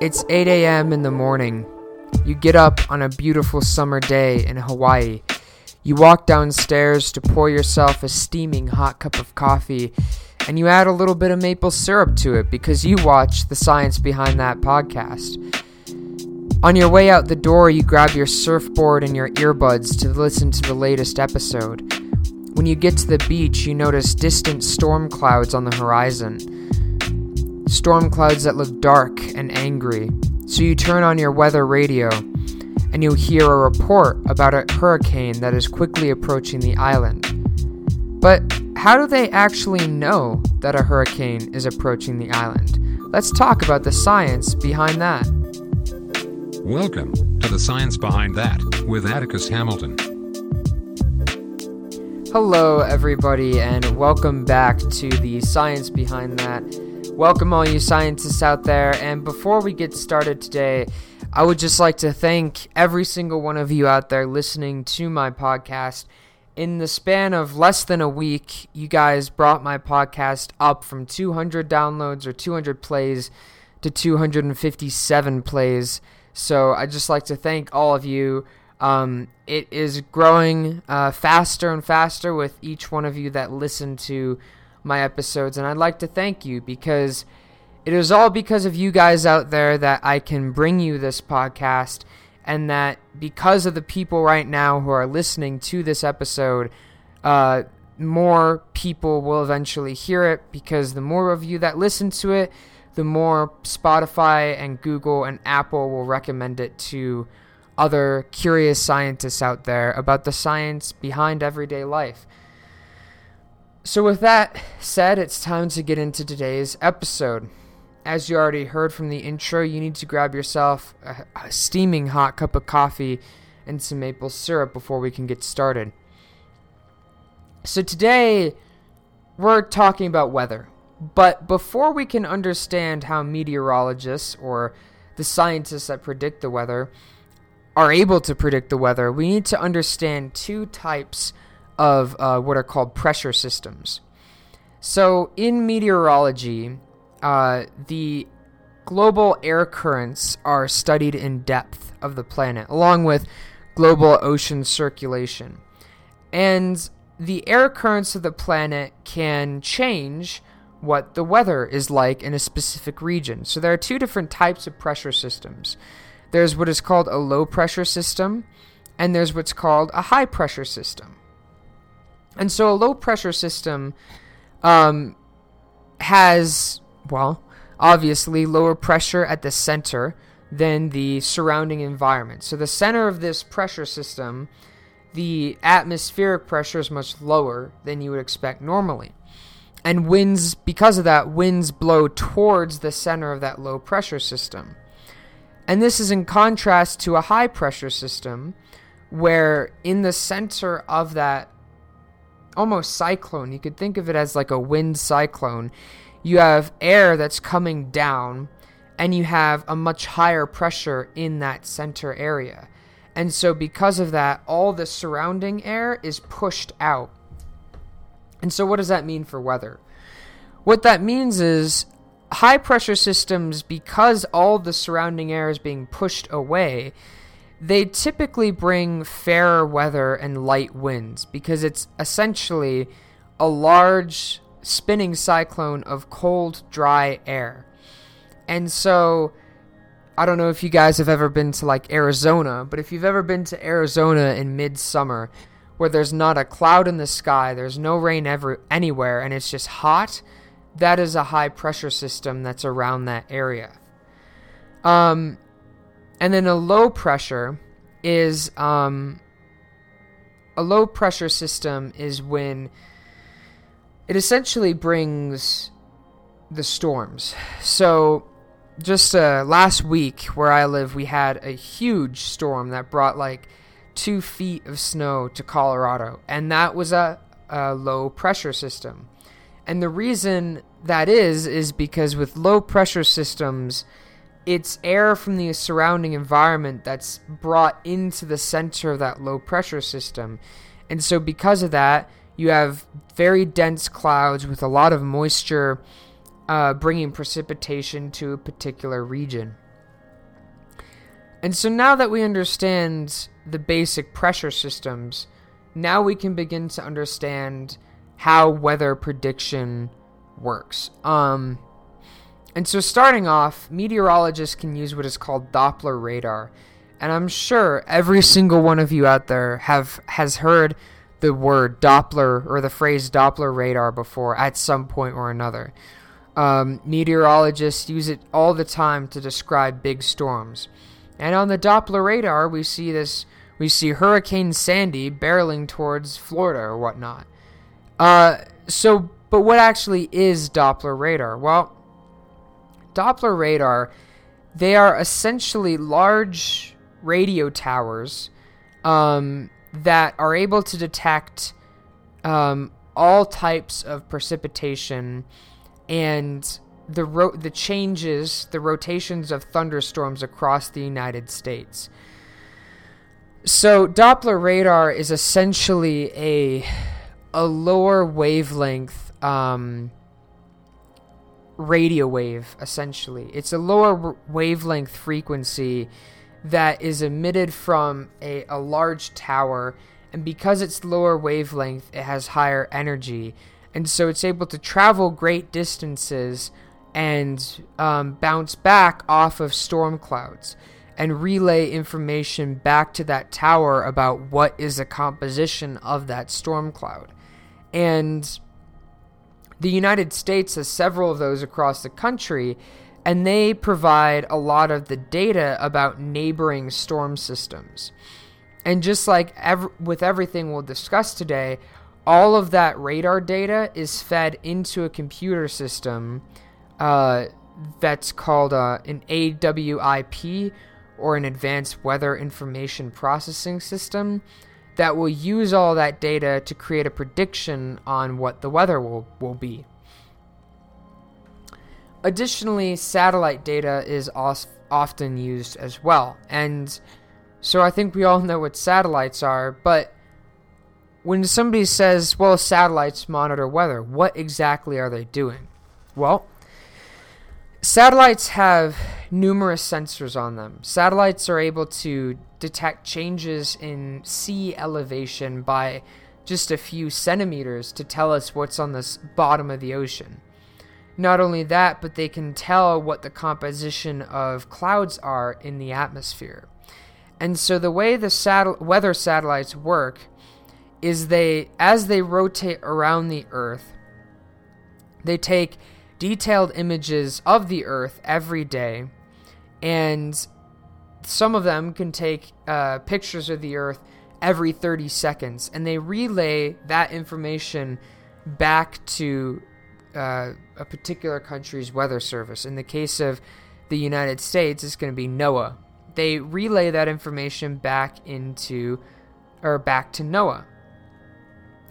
It's 8 a.m. in the morning. You get up on a beautiful summer day in Hawaii. You walk downstairs to pour yourself a steaming hot cup of coffee, and you add a little bit of maple syrup to it because you watch the science behind that podcast. On your way out the door, you grab your surfboard and your earbuds to listen to the latest episode. When you get to the beach, you notice distant storm clouds on the horizon storm clouds that look dark and angry. So you turn on your weather radio and you'll hear a report about a hurricane that is quickly approaching the island. But how do they actually know that a hurricane is approaching the island? Let's talk about the science behind that. Welcome to the Science Behind That with Atticus Hamilton. Hello, everybody, and welcome back to the Science Behind That Welcome, all you scientists out there. And before we get started today, I would just like to thank every single one of you out there listening to my podcast. In the span of less than a week, you guys brought my podcast up from 200 downloads or 200 plays to 257 plays. So I'd just like to thank all of you. Um, it is growing uh, faster and faster with each one of you that listen to my episodes, and I'd like to thank you because it is all because of you guys out there that I can bring you this podcast, and that because of the people right now who are listening to this episode, uh, more people will eventually hear it because the more of you that listen to it, the more Spotify and Google and Apple will recommend it to other curious scientists out there about the science behind everyday life. So, with that said, it's time to get into today's episode. As you already heard from the intro, you need to grab yourself a, a, steaming hot cup of coffee and some maple syrup before we can get started. So, today we're talking about weather. But before we can understand how meteorologists or the scientists that predict the weather are able to predict the weather, we need to understand two types of uh, what are called pressure systems. So, in meteorology, uh, the global air currents are studied in depth of the planet, along with global ocean circulation. And the air currents of the planet can change what the weather is like in a specific region. So, there are two different types of pressure systems there's what is called a low pressure system, and there's what's called a high pressure system. And so a low pressure system um, has, well, obviously lower pressure at the center than the surrounding environment. So the center of this pressure system, the atmospheric pressure is much lower than you would expect normally. And winds, because of that, winds blow towards the center of that low pressure system. And this is in contrast to a high pressure system, where in the center of that almost cyclone. You could think of it as like a wind cyclone. You have air that's coming down, and you have a much higher pressure in that center area. And so, because of that, all the surrounding air is pushed out. And so, what does that mean for weather? What that means is high pressure systems, because all the surrounding air is being pushed away, they typically bring fairer weather and light winds because it's essentially a large spinning cyclone of cold, dry air. And so, I don't know if you guys have ever been to like Arizona, but if you've ever been to Arizona in midsummer, where there's not a cloud in the sky, there's no rain ever anywhere, and it's just hot, that is a high pressure system that's around that area. Um, and then a low pressure is um, a low pressure system is when it essentially brings the storms. So just uh, last week where I live, we had a huge storm that brought like two feet of snow to Colorado, and that was a, a low pressure system. And the reason that is, is because with low pressure systems, it's air from the surrounding environment that's brought into the center of that low pressure system. And so, because of that, you have very dense clouds with a lot of moisture uh, bringing precipitation to a particular region. And so now that we understand the basic pressure systems, now we can begin to understand how weather prediction works. Um, and so, starting off, meteorologists can use what is called Doppler radar. And I'm sure every single one of you out there have has heard the word Doppler or the phrase Doppler radar before at some point or another. Um, meteorologists use it all the time to describe big storms. And on the Doppler radar, we see this we see Hurricane Sandy barreling towards Florida or whatnot. Uh, so, but what actually is Doppler radar? Well, Doppler radar, they are essentially large radio towers um, that are able to detect um, all types of precipitation and the ro- the changes, the rotations of thunderstorms across the United States. So Doppler radar is essentially a a lower wavelength um, radio wave, essentially. It's a lower wavelength frequency that is emitted from a, a large tower, and because it's lower wavelength, it has higher energy. And so it's able to travel great distances and um, bounce back off of storm clouds and relay information back to that tower about what is the composition of that storm cloud. And the United States has several of those across the country, and they provide a lot of the data about neighboring storm systems. And just like ev- with everything we'll discuss today, all of that radar data is fed into a computer system uh, that's called uh, an AWIP or an Advanced Weather Information Processing System that will use all that data to create a prediction on what the weather will, will be. Additionally, satellite data is often used as well. And so I think we all know what satellites are, but when somebody says, well, satellites monitor weather, what exactly are they doing? Well, Satellites have numerous sensors on them. Satellites are able to detect changes in sea elevation by just a few centimeters to tell us what's on the bottom of the ocean. Not only that, but they can tell what the composition of clouds are in the atmosphere. And so the way the satel- weather satellites work is they as they rotate around the earth, they take detailed images of the Earth every day, and some of them can take uh, pictures of the Earth every 30 seconds, and they relay that information back to uh, a particular country's weather service. In the case of the United States, it's going to be NOAA. They relay that information back into or back to NOAA.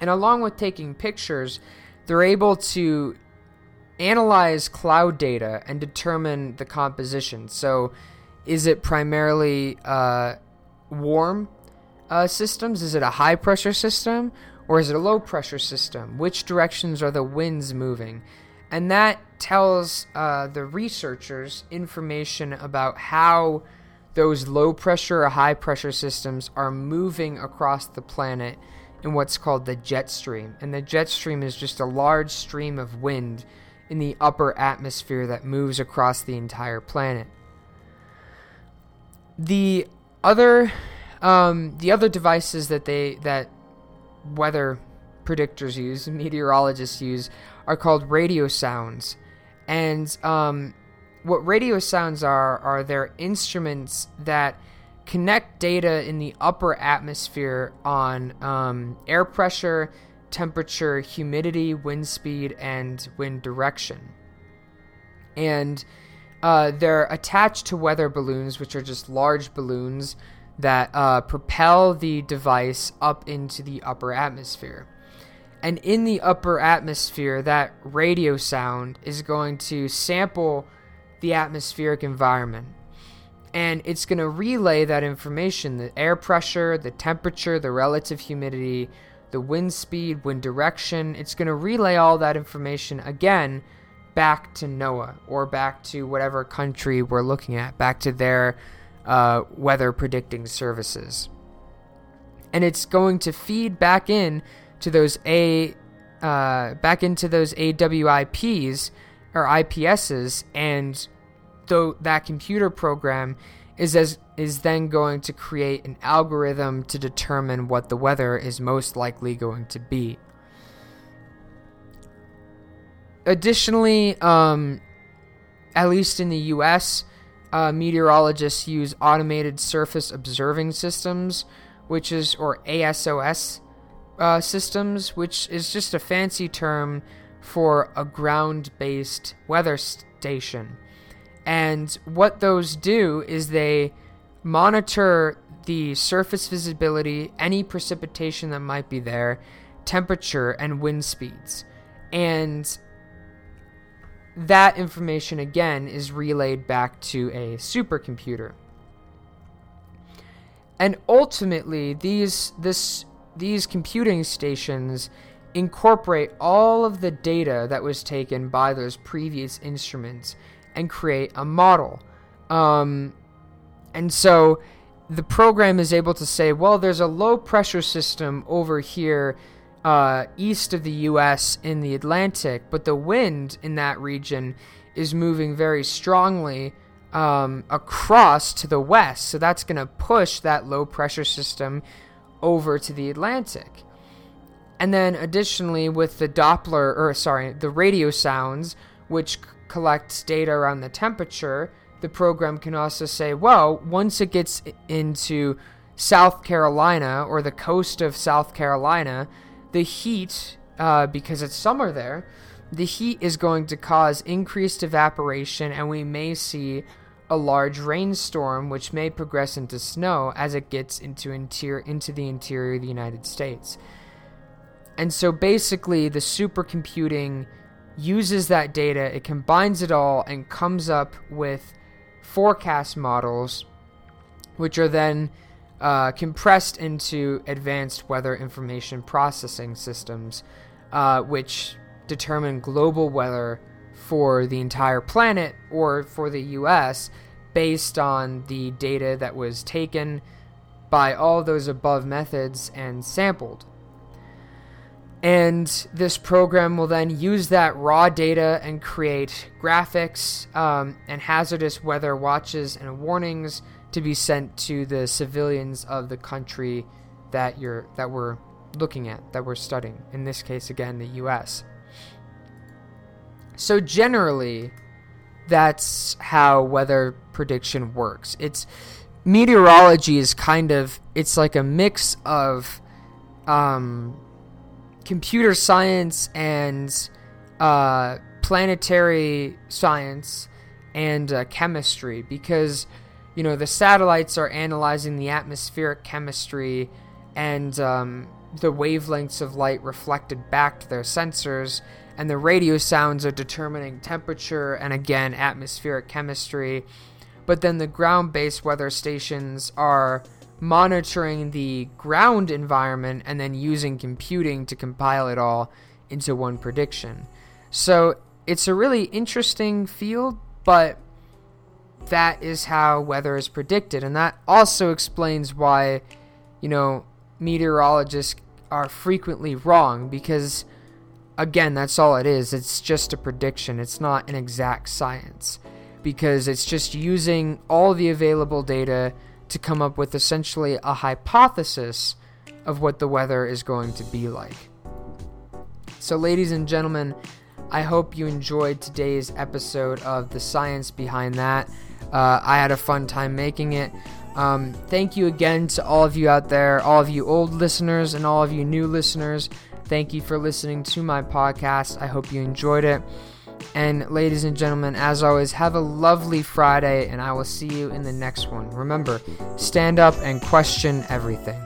And along with taking pictures, they're able to analyze cloud data and determine the composition. So, is it primarily uh, warm uh, systems? Is it a high pressure system? Or is it a low pressure system? Which directions are the winds moving? And that tells uh, the researchers information about how those low pressure or high pressure systems are moving across the planet in what's called the jet stream. And the jet stream is just a large stream of wind in the upper atmosphere that moves across the entire planet. The other um, the other devices that they that weather predictors use, meteorologists use, are called radiosondes. And um, what radiosondes are are they're instruments that connect data in the upper atmosphere on um, air pressure temperature, humidity, wind speed, and wind direction. And uh, they're attached to weather balloons, which are just large balloons that uh, propel the device up into the upper atmosphere. And in the upper atmosphere, that radiosonde is going to sample the atmospheric environment. And it's going to relay that information the air pressure, the temperature, the relative humidity, the wind speed, wind direction. It's going to relay all that information again back to NOAA or back to whatever country we're looking at, back to their uh, weather predicting services. And it's going to feed back in to those A uh, back into those AWIPs or IPSs, and though that computer program is as is then going to create an algorithm to determine what the weather is most likely going to be. Additionally, um, at least in the U.S., uh, meteorologists use automated surface observing systems, which is or ASOS uh, systems, which is just a fancy term for a ground based weather station. And what those do is they monitor the surface visibility, any precipitation that might be there, temperature, and wind speeds. And that information again is relayed back to a supercomputer. And ultimately, these this these computing stations incorporate all of the data that was taken by those previous instruments and create a model. Um, and so the program is able to say, well, there's a low pressure system over here uh, east of the US in the Atlantic, but the wind in that region is moving very strongly um, across to the west. So that's going to push that low pressure system over to the Atlantic. And then additionally with the Doppler or sorry, the radiosondes which collects data around the temperature, the program can also say, well, once it gets into South Carolina or the coast of South Carolina, the heat uh, because it's summer there, the heat is going to cause increased evaporation and we may see a large rainstorm which may progress into snow as it gets into interior into the interior of the United States. And so basically the supercomputing uses that data, it combines it all and comes up with forecast models which are then uh, compressed into advanced weather information processing systems, uh, which determine global weather for the entire planet or for the US based on the data that was taken by all those above methods and sampled. And this program will then use that raw data and create graphics um, and hazardous weather watches and warnings to be sent to the civilians of the country that you're that we're looking at, that we're studying. In this case, again, the U.S. So generally, that's how weather prediction works. It's meteorology is kind of it's like a mix of um, computer science and uh, planetary science and uh, chemistry because you know the satellites are analyzing the atmospheric chemistry and um, the wavelengths of light reflected back to their sensors and the radiosondes are determining temperature and again atmospheric chemistry. But then the ground based weather stations are monitoring the ground environment and then using computing to compile it all into one prediction. So it's a really interesting field, but that is how weather is predicted. And that also explains why, you know, meteorologists are frequently wrong because again, that's all it is. It's just a prediction, it's not an exact science because it's just using all the available data to come up with essentially a hypothesis of what the weather is going to be like. So, ladies and gentlemen, I hope you enjoyed today's episode of The Science Behind That. Uh, I had a fun time making it. Um, thank you again to all of you out there, all of you old listeners, and all of you new listeners. Thank you for listening to my podcast. I hope you enjoyed it. And ladies and gentlemen, as always, have a lovely Friday, and I will see you in the next one. Remember, stand up and question everything.